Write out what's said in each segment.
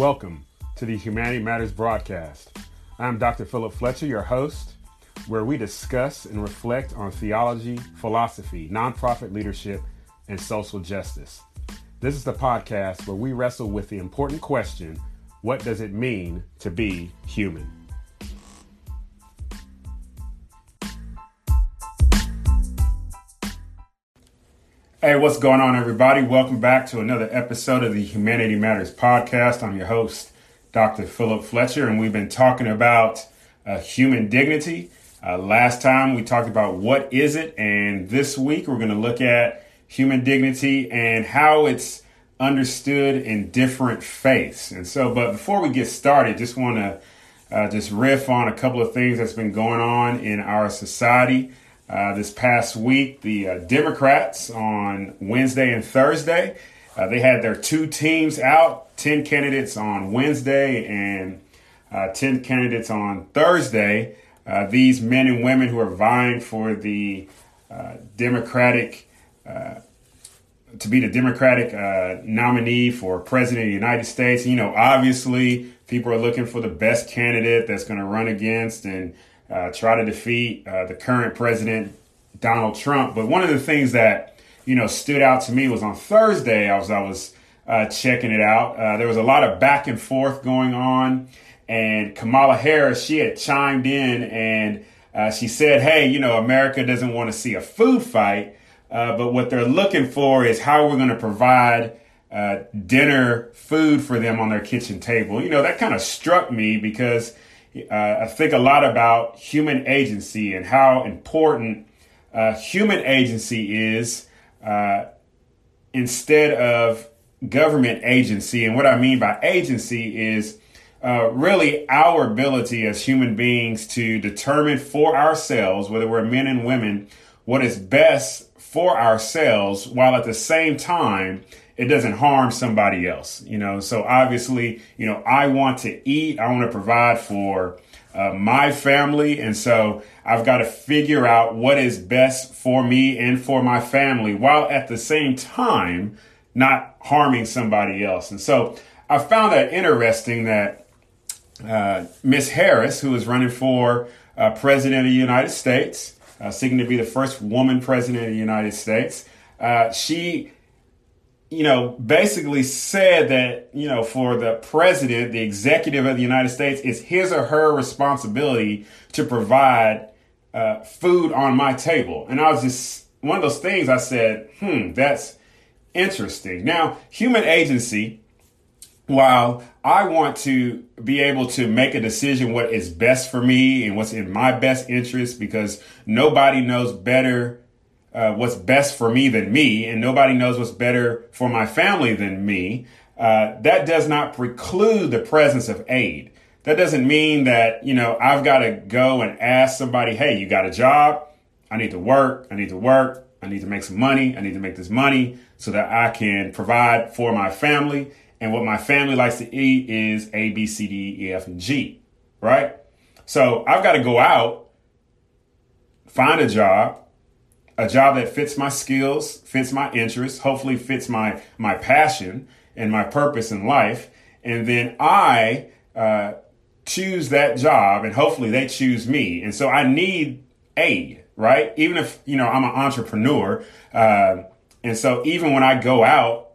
Welcome to the Humanity Matters broadcast. I'm Dr. Philip Fletcher, your host, where we discuss and reflect on theology, philosophy, nonprofit leadership, and social justice. This is the podcast where we wrestle with the important question what does it mean to be human? Hey, what's going on, everybody? Welcome back to another episode of the Humanity Matters podcast. I'm your host, Dr. Philip Fletcher, and we've been talking about uh, human dignity. Uh, last time we talked about what is it, and this week we're going to look at human dignity and how it's understood in different faiths. And so, but before we get started, just want to uh, just riff on a couple of things that's been going on in our society. Uh, this past week, the uh, Democrats on Wednesday and Thursday, uh, they had their two teams out 10 candidates on Wednesday and uh, 10 candidates on Thursday. Uh, these men and women who are vying for the Democratic, to be the Democratic nominee for President of the United States. You know, obviously, people are looking for the best candidate that's going to run against and uh, try to defeat uh, the current president, Donald Trump. But one of the things that you know stood out to me was on Thursday. I was I was uh, checking it out. Uh, there was a lot of back and forth going on, and Kamala Harris she had chimed in and uh, she said, "Hey, you know, America doesn't want to see a food fight, uh, but what they're looking for is how we're going to provide." Dinner food for them on their kitchen table. You know, that kind of struck me because uh, I think a lot about human agency and how important uh, human agency is uh, instead of government agency. And what I mean by agency is uh, really our ability as human beings to determine for ourselves, whether we're men and women, what is best for ourselves while at the same time it doesn't harm somebody else, you know. So obviously, you know, I want to eat, I want to provide for uh, my family, and so I've got to figure out what is best for me and for my family, while at the same time not harming somebody else. And so I found that interesting that uh, Miss Harris, who is running for uh, president of the United States, uh, seeking to be the first woman president of the United States, uh, she you know, basically said that, you know, for the president, the executive of the United States, it's his or her responsibility to provide uh, food on my table. And I was just, one of those things I said, hmm, that's interesting. Now, human agency, while I want to be able to make a decision what is best for me and what's in my best interest, because nobody knows better uh, what's best for me than me, and nobody knows what's better for my family than me, uh, that does not preclude the presence of aid. That doesn't mean that, you know, I've got to go and ask somebody, hey, you got a job? I need to work. I need to work. I need to make some money. I need to make this money so that I can provide for my family. And what my family likes to eat is A, B, C, D, E, F, and G, right? So I've got to go out, find a job, a job that fits my skills, fits my interests, hopefully fits my my passion and my purpose in life, and then I uh, choose that job, and hopefully they choose me. And so I need aid, right? Even if you know I'm an entrepreneur, uh, and so even when I go out,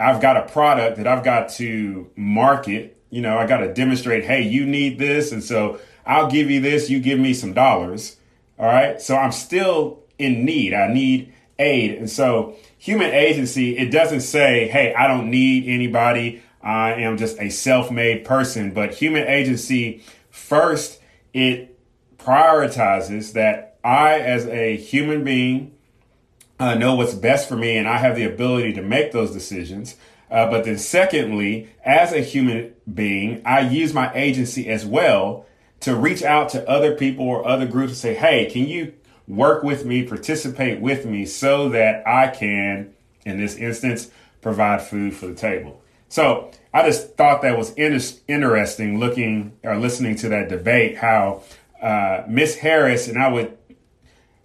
I've got a product that I've got to market. You know, I got to demonstrate, hey, you need this, and so I'll give you this. You give me some dollars. All right. So I'm still in need. I need aid. And so human agency, it doesn't say, hey, I don't need anybody. I am just a self made person. But human agency, first, it prioritizes that I, as a human being, uh, know what's best for me and I have the ability to make those decisions. Uh, but then, secondly, as a human being, I use my agency as well to reach out to other people or other groups and say, hey, can you work with me, participate with me so that I can, in this instance, provide food for the table. So I just thought that was in- interesting looking or listening to that debate, how uh, Miss Harris, and I would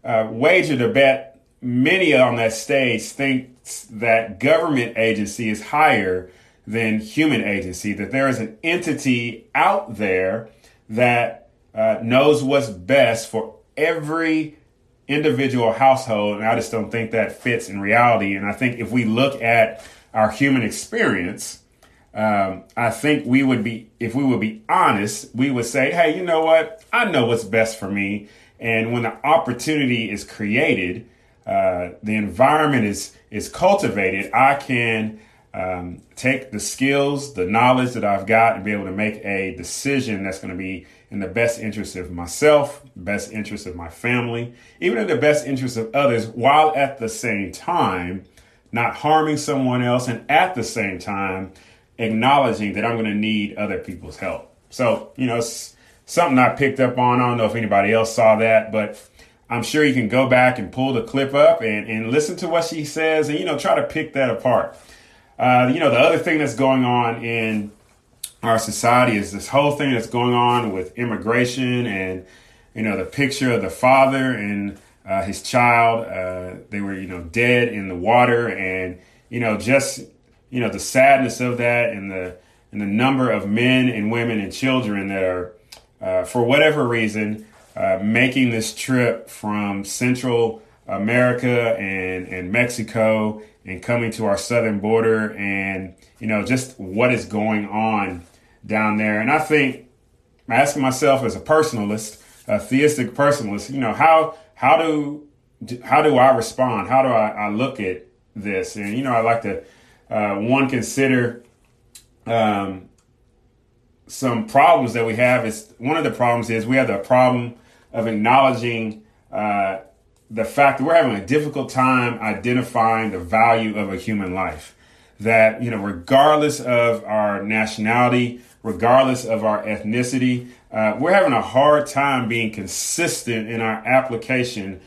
uh, wager to bet many on that stage thinks that government agency is higher than human agency, that there is an entity out there that uh, knows what's best for every individual household. And I just don't think that fits in reality. And I think if we look at our human experience, um, I think we would be, if we would be honest, we would say, hey, you know what? I know what's best for me. And when the opportunity is created, uh, the environment is is cultivated, I can um, take the skills, the knowledge that I've got, and be able to make a decision that's going to be in the best interest of myself, best interest of my family, even in the best interest of others, while at the same time not harming someone else, and at the same time acknowledging that I'm going to need other people's help. So, you know, something I picked up on. I don't know if anybody else saw that, but I'm sure you can go back and pull the clip up and, and listen to what she says and, you know, try to pick that apart. Uh, you know, the other thing that's going on in our society is this whole thing that's going on with immigration and, you know, the picture of the father and uh, his child. Uh, they were, you know, dead in the water and, you know, just you know the sadness of that and the and the number of men and women and children that are uh, for whatever reason uh, making this trip from Central America and and Mexico and coming to our southern border and you know just what is going on down there. And I think asking myself as a personalist a theistic personalist you know how how do how do I respond? How do I, I look at this? And you know I like to uh, one consider um, some problems that we have. Is one of the problems is we have the problem of acknowledging uh, the fact that we're having a difficult time identifying the value of a human life. That you know regardless of our nationality regardless of our ethnicity uh, we're having a hard time being consistent in our application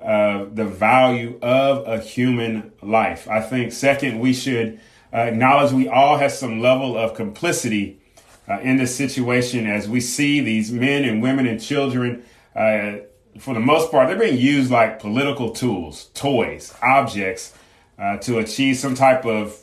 of the value of a human life. I think, second, we should uh, acknowledge we all have some level of complicity uh, in this situation as we see these men and women and children, uh, for the most part, they're being used like political tools, toys, objects uh, to achieve some type of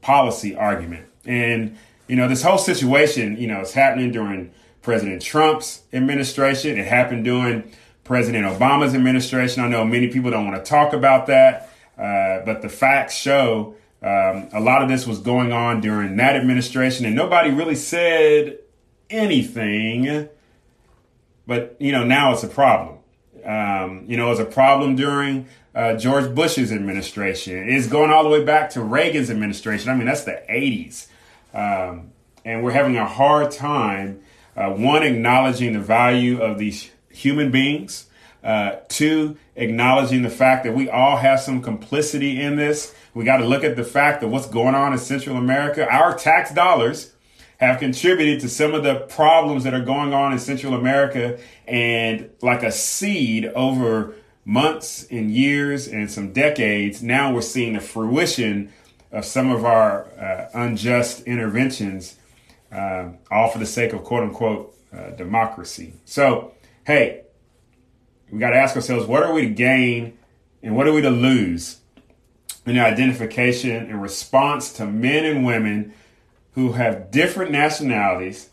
policy argument. And, you know, this whole situation, you know, is happening during President Trump's administration. It happened during President Obama's administration. I know many people don't want to talk about that, uh, but the facts show um, a lot of this was going on during that administration, and nobody really said anything. But you know, now it's a problem. Um, you know, it was a problem during uh, George Bush's administration. It's going all the way back to Reagan's administration. I mean, that's the 80s. Um, and we're having a hard time, uh, one, acknowledging the value of these human beings. Uh, two, acknowledging the fact that we all have some complicity in this. We got to look at the fact of what's going on in Central America. Our tax dollars have contributed to some of the problems that are going on in Central America. And like a seed over months and years and some decades, now we're seeing the fruition of some of our uh, unjust interventions, uh, all for the sake of quote unquote uh, democracy. So, hey, we got to ask ourselves what are we to gain and what are we to lose in the identification and response to men and women who have different nationalities,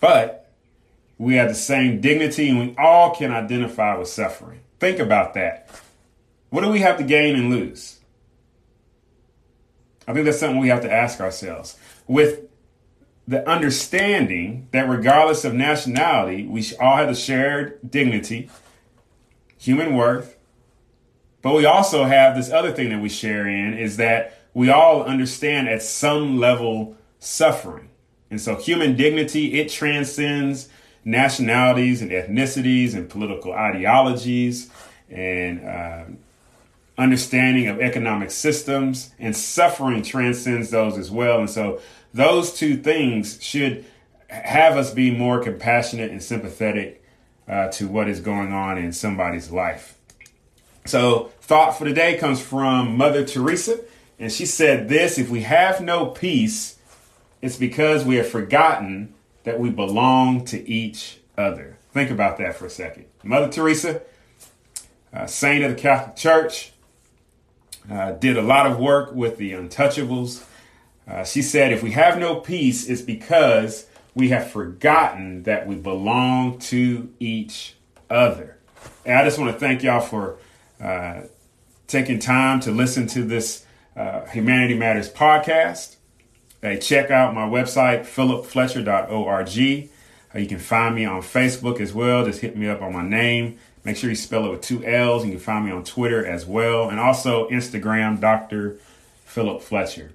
but we have the same dignity and we all can identify with suffering. Think about that. What do we have to gain and lose? I think that's something we have to ask ourselves. With the understanding that regardless of nationality, we all have the shared dignity, human worth, but we also have this other thing that we share in is that we all understand at some level suffering. And so human dignity, it transcends nationalities and ethnicities and political ideologies and uh, understanding of economic systems and suffering transcends those as well. And so those two things should have us be more compassionate and sympathetic uh, to what is going on in somebody's life. So, thought for today comes from Mother Teresa, and she said this if we have no peace, it's because we have forgotten that we belong to each other. Think about that for a second. Mother Teresa, saint of the Catholic Church, uh, did a lot of work with the Untouchables. Uh, she said, if we have no peace, it's because we have forgotten that we belong to each other. And I just want to thank y'all for uh, taking time to listen to this uh, Humanity Matters podcast. Hey, check out my website, philipfletcher.org. Uh, you can find me on Facebook as well. Just hit me up on my name. Make sure you spell it with two L's. You can find me on Twitter as well, and also Instagram, Dr. Philip Fletcher.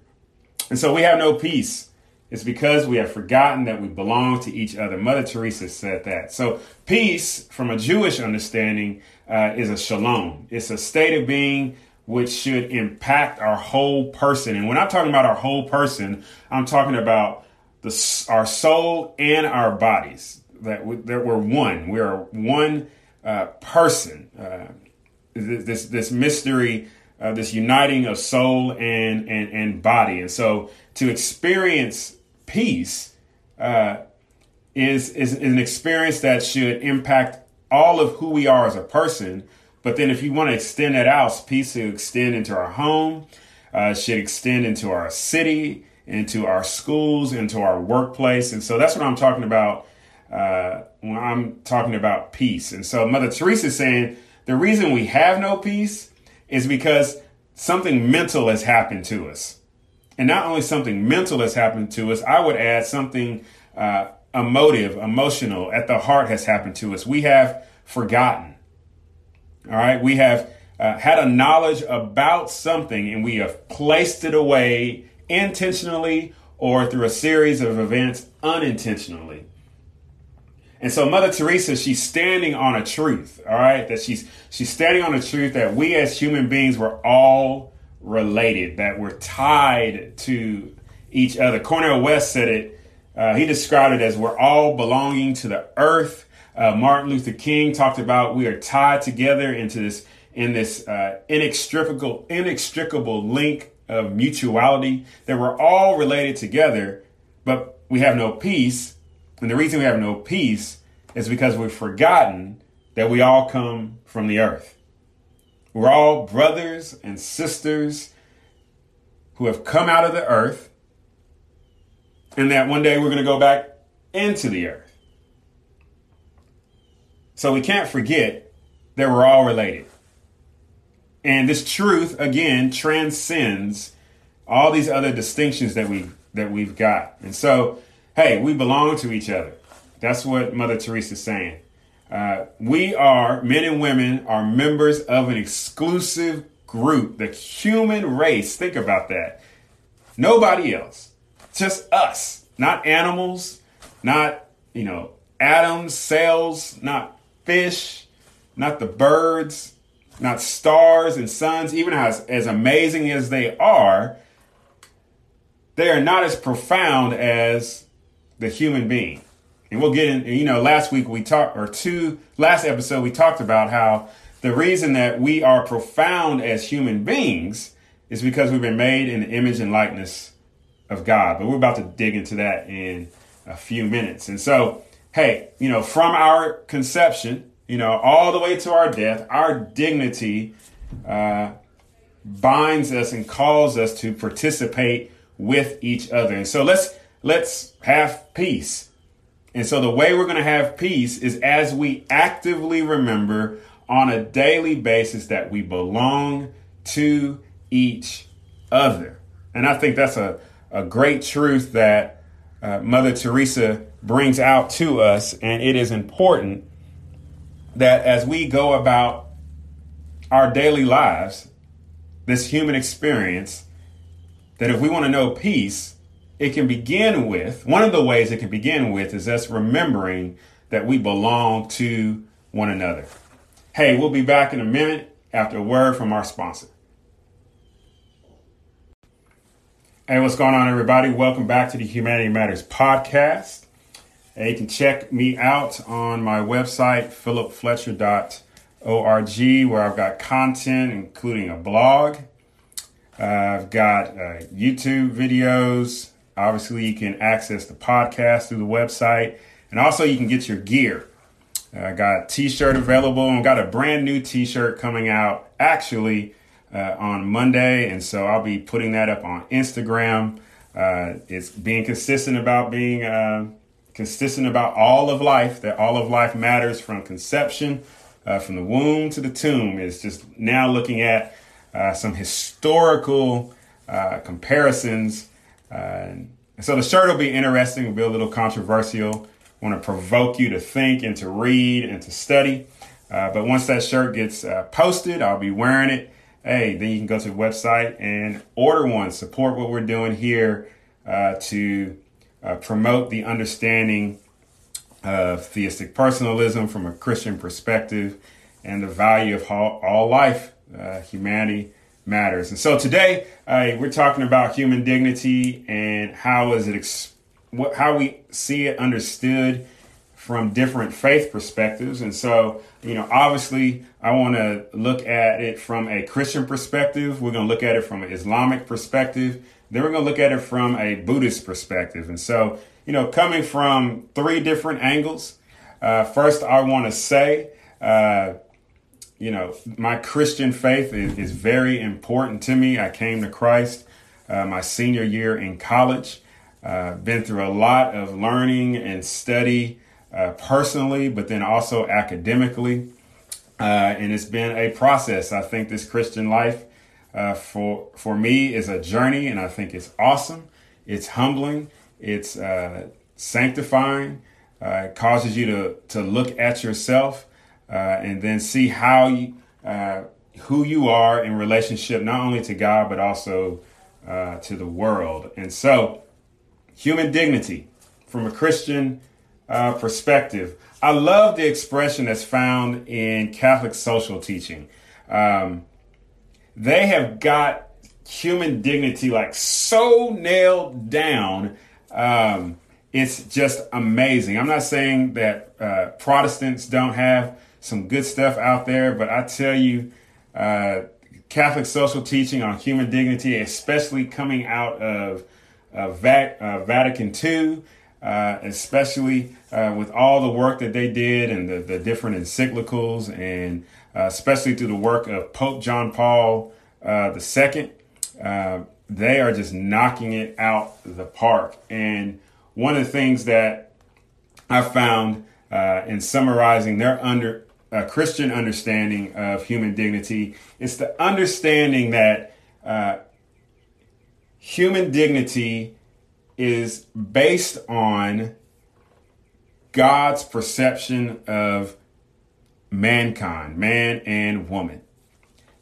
And so we have no peace. It's because we have forgotten that we belong to each other. Mother Teresa said that. So peace, from a Jewish understanding, uh, is a shalom. It's a state of being which should impact our whole person. And when I'm talking about our whole person, I'm talking about the, our soul and our bodies. That, we, that we're one. We are one uh, person. Uh, this this mystery, uh, this uniting of soul and, and and body. And so to experience peace uh, is, is an experience that should impact all of who we are as a person. But then, if you want to extend that out, peace should extend into our home, uh, should extend into our city, into our schools, into our workplace. And so that's what I'm talking about uh, when I'm talking about peace. And so Mother Teresa is saying the reason we have no peace is because something mental has happened to us. And not only something mental has happened to us, I would add something uh, emotive, emotional at the heart has happened to us. We have forgotten. All right. We have uh, had a knowledge about something and we have placed it away intentionally or through a series of events unintentionally. And so Mother Teresa, she's standing on a truth, all right? That she's she's standing on a truth that we as human beings were all related, that we're tied to each other. Cornel West said it. Uh, he described it as we're all belonging to the earth. Uh, Martin Luther King talked about we are tied together into this in this uh, inextricable inextricable link of mutuality. That we're all related together, but we have no peace and the reason we have no peace is because we've forgotten that we all come from the earth. We're all brothers and sisters who have come out of the earth, and that one day we're going to go back into the earth. So we can't forget that we're all related. And this truth, again, transcends all these other distinctions that we that we've got. And so hey, we belong to each other. That's what Mother Teresa is saying. Uh, we are, men and women, are members of an exclusive group, the human race. Think about that. Nobody else. Just us. Not animals, not, you know, atoms, cells, not fish, not the birds, not stars and suns, even as, as amazing as they are, they are not as profound as the human being. And we'll get in, you know, last week we talked, or two, last episode we talked about how the reason that we are profound as human beings is because we've been made in the image and likeness of God. But we're about to dig into that in a few minutes. And so, hey, you know, from our conception, you know, all the way to our death, our dignity uh, binds us and calls us to participate with each other. And so let's let's have peace. And so the way we're going to have peace is as we actively remember on a daily basis that we belong to each other. And I think that's a, a great truth that uh, Mother Teresa brings out to us. And it is important that as we go about our daily lives, this human experience, that if we want to know peace, it can begin with one of the ways it can begin with is us remembering that we belong to one another. Hey, we'll be back in a minute after a word from our sponsor. Hey, what's going on, everybody? Welcome back to the Humanity Matters podcast. Hey, you can check me out on my website, philipfletcher.org, where I've got content, including a blog. Uh, I've got uh, YouTube videos, Obviously, you can access the podcast through the website, and also you can get your gear. I got t-shirt available and got a brand new t-shirt coming out actually uh, on Monday, and so I'll be putting that up on Instagram. Uh, it's being consistent about being uh, consistent about all of life. That all of life matters from conception, uh, from the womb to the tomb. It's just now looking at uh, some historical uh, so the shirt will be interesting. Will be a little controversial. Want to provoke you to think and to read and to study. but once that shirt gets posted, I'll be wearing it hey, then you can go to the website and order one. Support what we're doing here uh, to uh, promote the understanding of theistic personalism from a Christian perspective and the value of all, all life, uh, humanity matters. And so today uh, we're talking about human dignity and how is it ex- what, how we see it understood from different faith perspectives. And so, you know, obviously, I want to look at it from a Christian perspective. We're going to look at it from an Islamic perspective. Then we're going to look at it from a Buddhist perspective. And so, you know, coming from three different angles, uh, first, I want to say, uh, you know, my Christian faith is, is, very important to me. I came to Christ uh, my senior year in college. Uh, been through a lot of learning and study uh, personally, but then also academically. Uh, and it's been a process. I think this Christian life uh, for for me is a journey, and I think it's awesome. It's humbling. It's uh, sanctifying. It causes you to to look at yourself uh, and then see how you who you are in relationship not only to God but also to the world. And so, human dignity from a Christian uh, perspective. I love the expression that's found in Catholic social teaching. Um, they have got human dignity like so nailed down. Um, it's just amazing. I'm not saying that uh, Protestants don't have some good stuff out there, but I tell you, uh, Catholic social teaching on human dignity, especially coming out of uh, Vatican II, uh, especially uh, with all the work that they did and the, the different encyclicals, and uh, especially through the work of Pope John Paul uh, II. Uh, they are just knocking it out the park. And one of the things that I found uh, in summarizing their under Christian understanding of human dignity is the understanding that human dignity is based on God's perception of mankind, man and woman.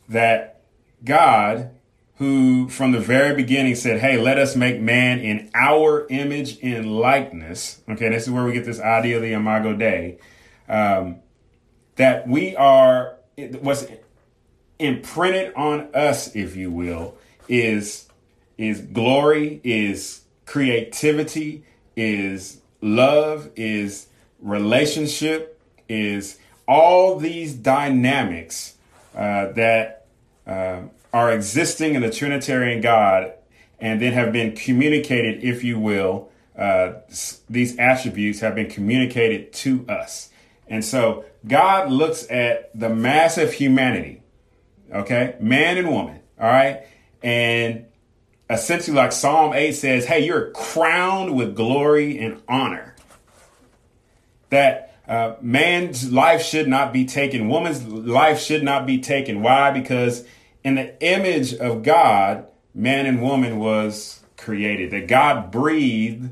That God, who from the very beginning said, Hey, let us make man in our image and likeness. Okay, this is where we get this idea of the Imago Dei. Um, that we are, what's imprinted on us, if you will, is is glory, is creativity, is love, is relationship, is all these dynamics uh, that uh, are existing in the Trinitarian God and then have been communicated, if you will, uh, these attributes have been communicated to us. And so God looks at the massive humanity, okay, man and woman, all right, and essentially like Psalm 8 says, hey, you're crowned with glory and honor. That uh, man's life should not be taken, woman's life should not be taken. Why? Because in the image of God, man and woman was created. That God breathed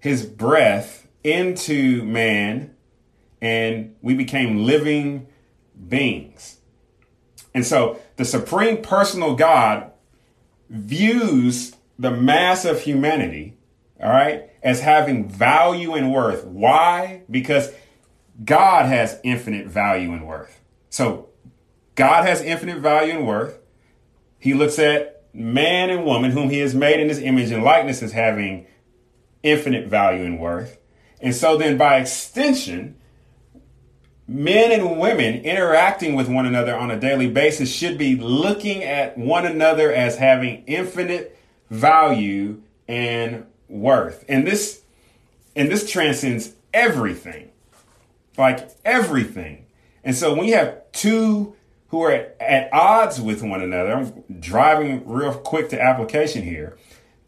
his breath into man and we became living beings. And so the supreme personal God views the mass of humanity, all right, as having value and worth. Why? Because God has infinite value and worth. So God has infinite value and worth. He looks at man and woman, whom he has made in his image and likeness, as having infinite value and worth. And so then by extension, men and women interacting with one another on a daily basis should be looking at one another as having infinite value and worth. And this and this transcends everything. Like everything. And so when you have two who are at, at odds with one another. I'm driving real quick to application here.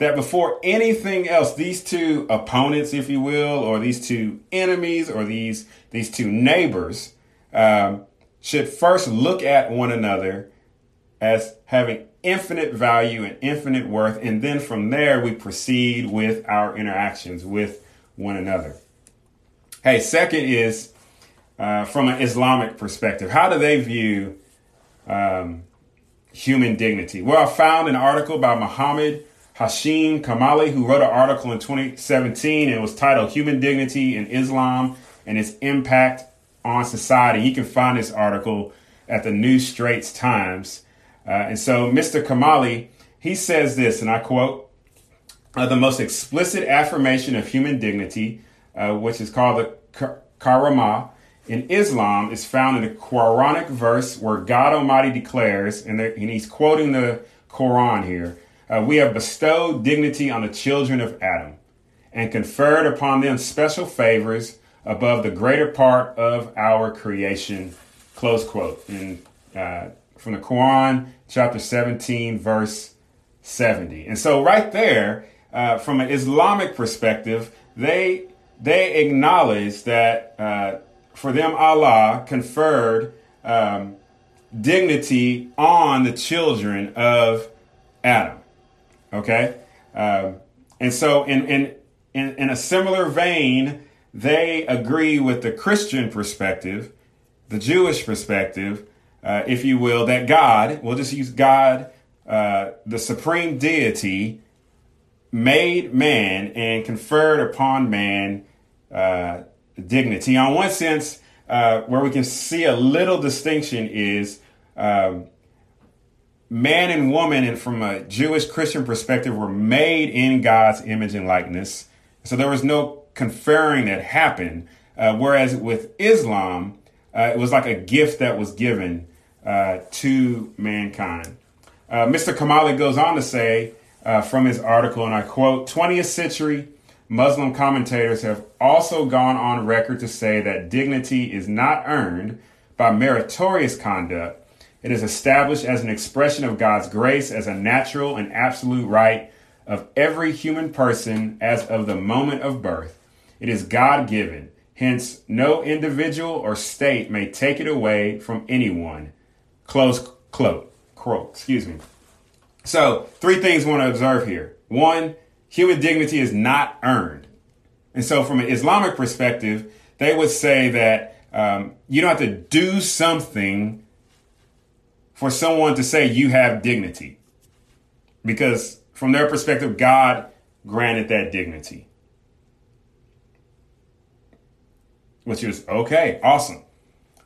That before anything else, these two opponents, if you will, or these two enemies, or these these two neighbors, um, should first look at one another as having infinite value and infinite worth, and then from there we proceed with our interactions with one another. Hey, second is uh, from an Islamic perspective. How do they view um, human dignity? Well, I found an article by Muhammad Hashim Kamali, who wrote an article in 2017 and it was titled Human Dignity in Islam and Its Impact on Society. You can find this article at the New Straits Times. Uh, and so Mr. Kamali, he says this, and I quote, uh, the most explicit affirmation of human dignity, uh, which is called the Karamah, in Islam is found in the Quranic verse where God Almighty declares, and, and he's quoting the Quran here, uh, we have bestowed dignity on the children of Adam and conferred upon them special favors above the greater part of our creation. Close quote. In, uh, from the Quran, chapter 17, verse 70. And so, right there, uh, from an Islamic perspective, they they acknowledge that uh, for them, Allah conferred um, dignity on the children of Adam. Okay? Um, and so, in, in, in, in a similar vein, they agree with the Christian perspective, the Jewish perspective, uh, if you will, that God, we'll just use God, uh, the supreme deity, made man and conferred upon man uh, dignity. On one sense, uh, where we can see a little distinction is um, man and woman, and from a Jewish Christian perspective, were made in God's image and likeness. So there was no conferring that happened. Uh, whereas with Islam, uh, it was like a gift that was given uh, to mankind. Uh, Mr. Kamali goes on to say uh, from his article, and I quote 20th century Muslim commentators have also gone on record to say that dignity is not earned by meritorious conduct. It is established as an expression of God's grace as a natural and absolute right of every human person as of the moment of birth. It is God given. Hence, no individual or state may take it away from anyone. Close quote. Quote. Excuse me. So, three things I want to observe here. One, human dignity is not earned. And so, from an Islamic perspective, they would say that um, you don't have to do something for someone to say you have dignity. Because from their perspective, God granted that dignity. Which is okay, awesome.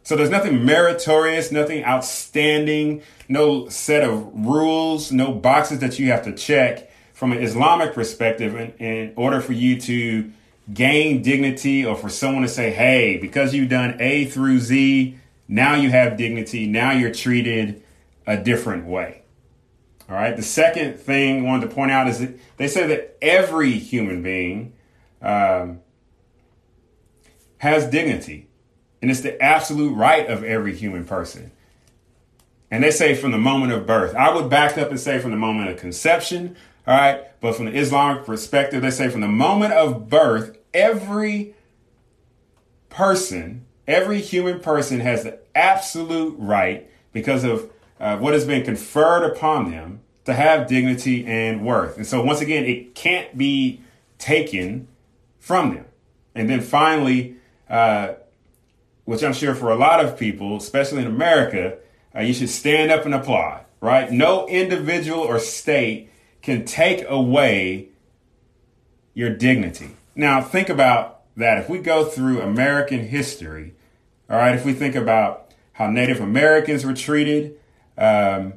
So there's nothing meritorious, nothing outstanding, no set of rules, no boxes that you have to check from an Islamic perspective, in, in order for you to gain dignity or for someone to say, hey, because you've done A through Z, now you have dignity, now you're treated a different way. All right. The second thing I wanted to point out is that they say that every human being um, has dignity, and it's the absolute right of every human person. And they say from the moment of birth. I would back up and say from the moment of conception, all right. But from the Islamic perspective, they say from the moment of birth, every person, every human person has the absolute right because of uh, what has been conferred upon them to have dignity and worth. And so once again, it can't be taken from them. And then finally, uh, which I'm sure for a lot of people, especially in America, uh, you should stand up and applaud, right? No individual or state can take away your dignity. Now, think about that. If we go through American history, all right, if we think about how Native Americans were treated, um,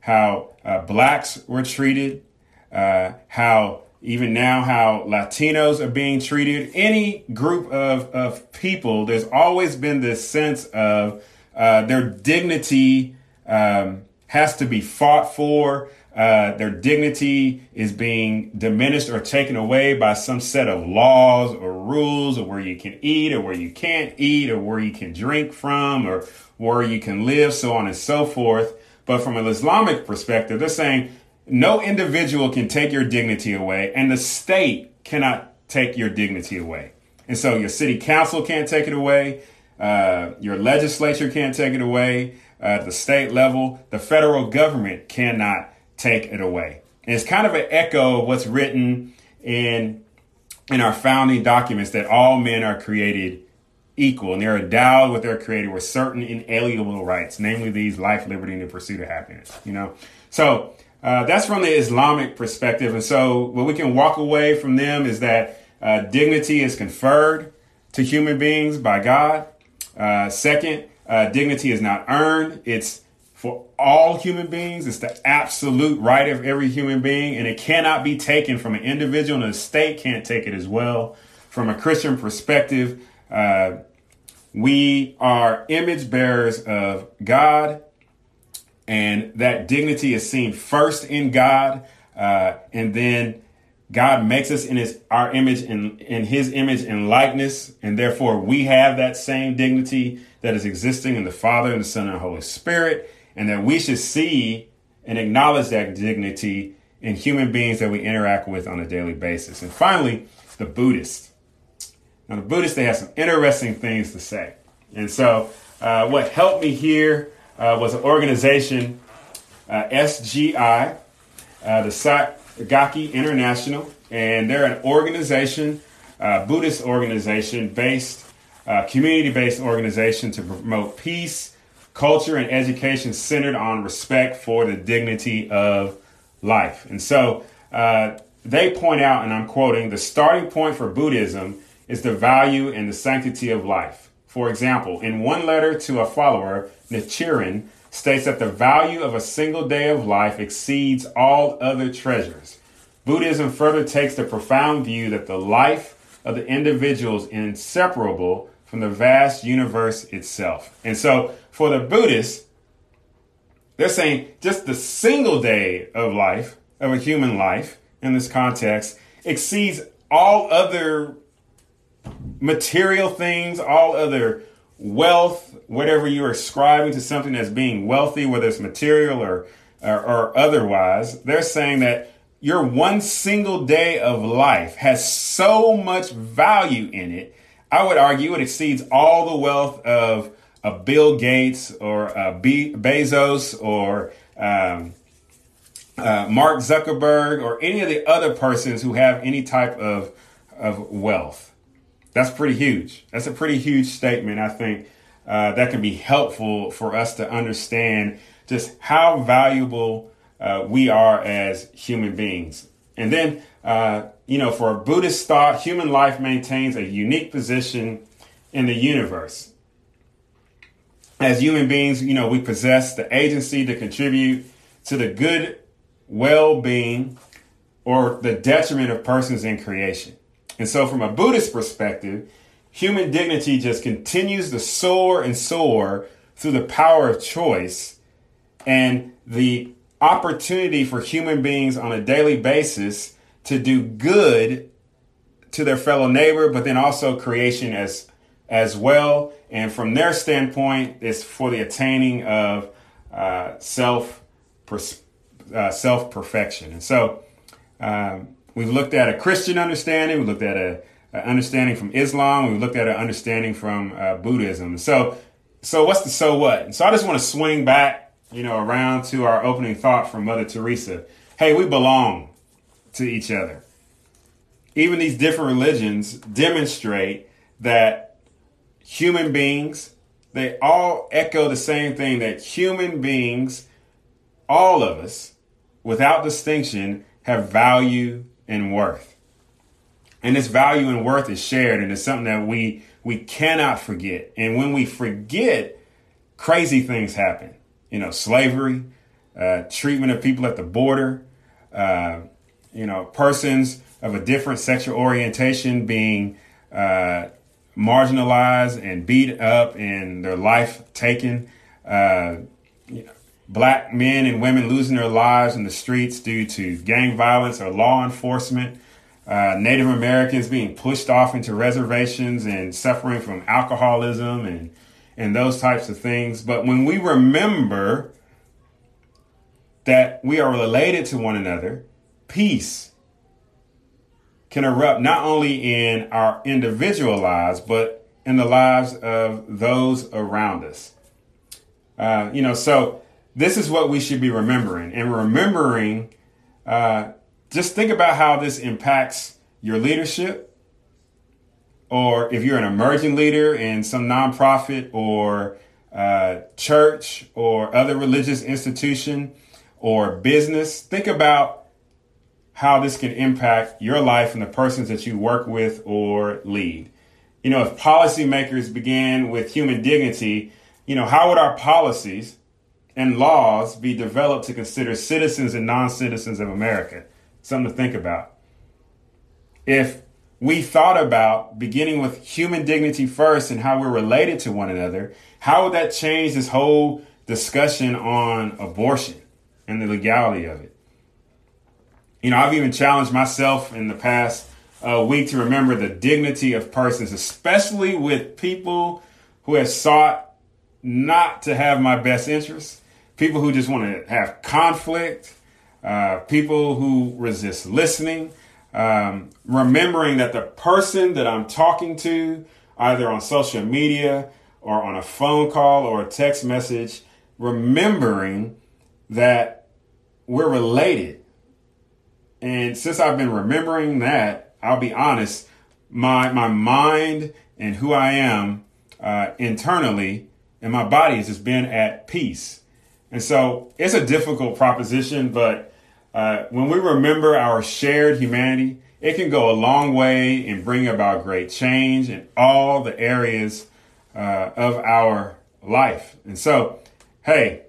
how uh, blacks were treated, uh, how even now how Latinos are being treated, any group of, of people, there's always been this sense of uh, their dignity um, has to be fought for. uh, their dignity is being diminished or taken away by some set of laws or rules or where you can eat or where you can't eat or where you can drink from or where you can live, so on and so forth. But from an Islamic perspective, they're saying no individual can take your dignity away and the state cannot take your dignity away. And so your city council can't take it away. Uh, your legislature can't take it away. Uh, at the state level, the federal government cannot take it away. And it's kind of an echo of what's written in in our founding documents that all men are created equal and they're endowed with their creator with certain inalienable rights, namely these life, liberty, and the pursuit of happiness. You know, so uh, that's from the Islamic perspective, and so what we can walk away from them is that uh, dignity is conferred to human beings by God. Uh, second, uh, dignity is not earned; it's for all human beings. It's the absolute right of every human being, and it cannot be taken from an individual, and the state can't take it as well. From a Christian perspective, uh, we are image bearers of God, and that dignity is seen first in God, uh, and then God makes us in his our image in, in his image and likeness, and therefore we have that same dignity that is existing in the Father and the Son and the Holy Spirit and that we should see and acknowledge that dignity in human beings that we interact with on a daily basis. And finally, the Buddhists. Now, the Buddhists, they have some interesting things to say. And so, uh, what helped me here uh, was an organization, uh, SGI, uh, the Soka Gakkai International, and they're an organization, uh, Buddhist organization based, uh, community based organization to promote peace culture and education centered on respect for the dignity of life. And so they point out, and I'm quoting, the starting point for Buddhism is the value and the sanctity of life. For example, in one letter to a follower, Nichiren states that the value of a single day of life exceeds all other treasures. Buddhism further takes the profound view that the life of the individual is inseparable from the vast universe itself. And so for the Buddhists, they're saying just the single day of life, of a human life in this context, exceeds all other material things, all other wealth, whatever you're ascribing to something as being wealthy, whether it's material or, or, or otherwise. They're saying that your one single day of life has so much value in it I would argue it exceeds all the wealth of a Bill Gates or a Be- Bezos or um, uh, Mark Zuckerberg or any of the other persons who have any type of, of wealth. That's pretty huge. That's a pretty huge statement, I think, uh, that can be helpful for us to understand just how valuable uh, we are as human beings. And then uh, you know, for a Buddhist thought, human life maintains a unique position in the universe. As human beings, you know, we possess the agency to contribute to the good well being or the detriment of persons in creation. And so, from a Buddhist perspective, human dignity just continues to soar and soar through the power of choice and the opportunity for human beings on a daily basis to do good to their fellow neighbor, but then also creation as as well. And from their standpoint, it's for the attaining of uh, self uh, self perfection. And so um, we've looked at a Christian understanding. We looked at a, a understanding from Islam. We looked at an understanding from uh, Buddhism. So so what's the so what? And so I just want to swing back, you know, around to our opening thought from Mother Teresa. Hey, we belong to each other. Even these different religions demonstrate that human beings, they all echo the same thing that human beings, all of us, without distinction, have value and worth. And this value and worth is shared, and it's something that we we cannot forget. And when we forget, crazy things happen. You know, slavery, uh, treatment of people at the border, uh, you know, persons of a different sexual orientation being uh, marginalized and beat up and their life taken, uh, you know, black men and women losing their lives in the streets due to gang violence or law enforcement, uh, Native Americans being pushed off into reservations and suffering from alcoholism and and those types of things. But when we remember that we are related to one another, peace can erupt not only in our individual lives, but in the lives of those around us. Uh, you know, so this is what we should be remembering. And remembering, uh, just think about how this impacts your leadership, or if you're an emerging leader in some nonprofit or uh, church or other religious institution or business, think about how this can impact your life and the persons that you work with or lead. You know, if policymakers began with human dignity, you know, how would our policies and laws be developed to consider citizens and non citizens of America? Something to think about. If we thought about beginning with human dignity first and how we're related to one another, how would that change this whole discussion on abortion and the legality of it? You know, I've even challenged myself in the past uh, week to remember the dignity of persons, especially with people who have sought not to have my best interests, people who just want to have conflict, uh, people who resist listening. Um, remembering that the person that I'm talking to, either on social media or on a phone call or a text message, remembering that we're related and since I've been remembering that, I'll be honest, my my mind and who I am uh, internally and my body has just been at peace. And so it's a difficult proposition, but uh, when we remember our shared humanity, it can go a long way in bringing about great change in all the areas uh, of our life. And so, hey,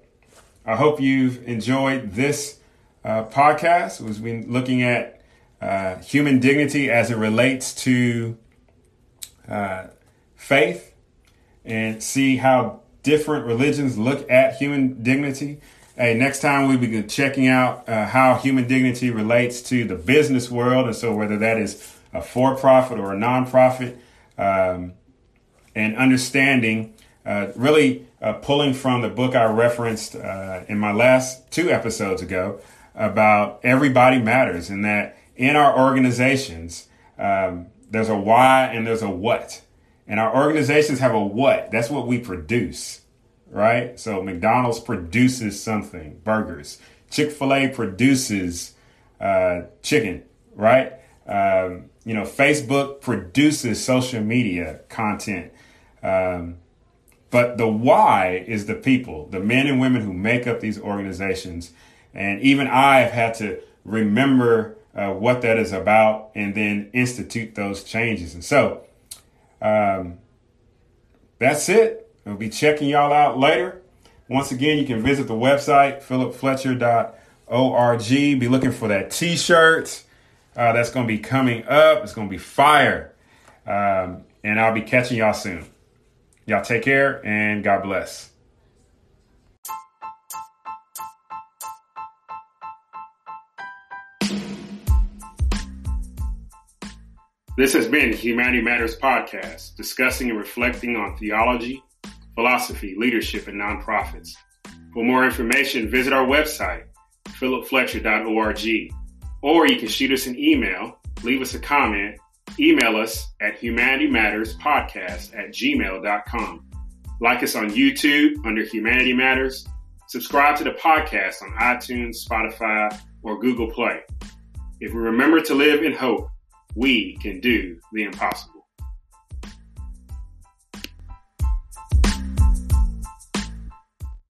I hope you've enjoyed this uh, podcast was been looking at uh, human dignity as it relates to uh, faith and see how different religions look at human dignity. Hey, next time we'll be checking out uh, how human dignity relates to the business world, and so whether that is a for-profit or a non-profit, um, and understanding, uh, really uh, pulling from the book I referenced uh, in my last two episodes ago, about everybody matters and that in our organizations, um, there's a why and there's a what. And our organizations have a what. That's what we produce, right? So McDonald's produces something, burgers. Chick fil A produces uh, chicken, right? Um, you know, Facebook produces social media content. Um, but the why is the people, the men and women who make up these organizations and even I have had to remember uh, what that is about and then institute those changes. And so um, that's it. I'll be checking y'all out later. Once again, you can visit the website, philipfletcher.org. Be looking for that t shirt uh, that's going to be coming up. It's going to be fire. Um, and I'll be catching y'all soon. Y'all take care and God bless. This has been Humanity Matters Podcast, discussing and reflecting on theology, philosophy, leadership, and nonprofits. For more information, visit our website, philipfletcher.org, or you can shoot us an email, leave us a comment, email us at humanitymatterspodcast at gmail.com. Like us on YouTube under Humanity Matters. Subscribe to the podcast on iTunes, Spotify, or Google Play. If we remember to live in hope, we can do the impossible.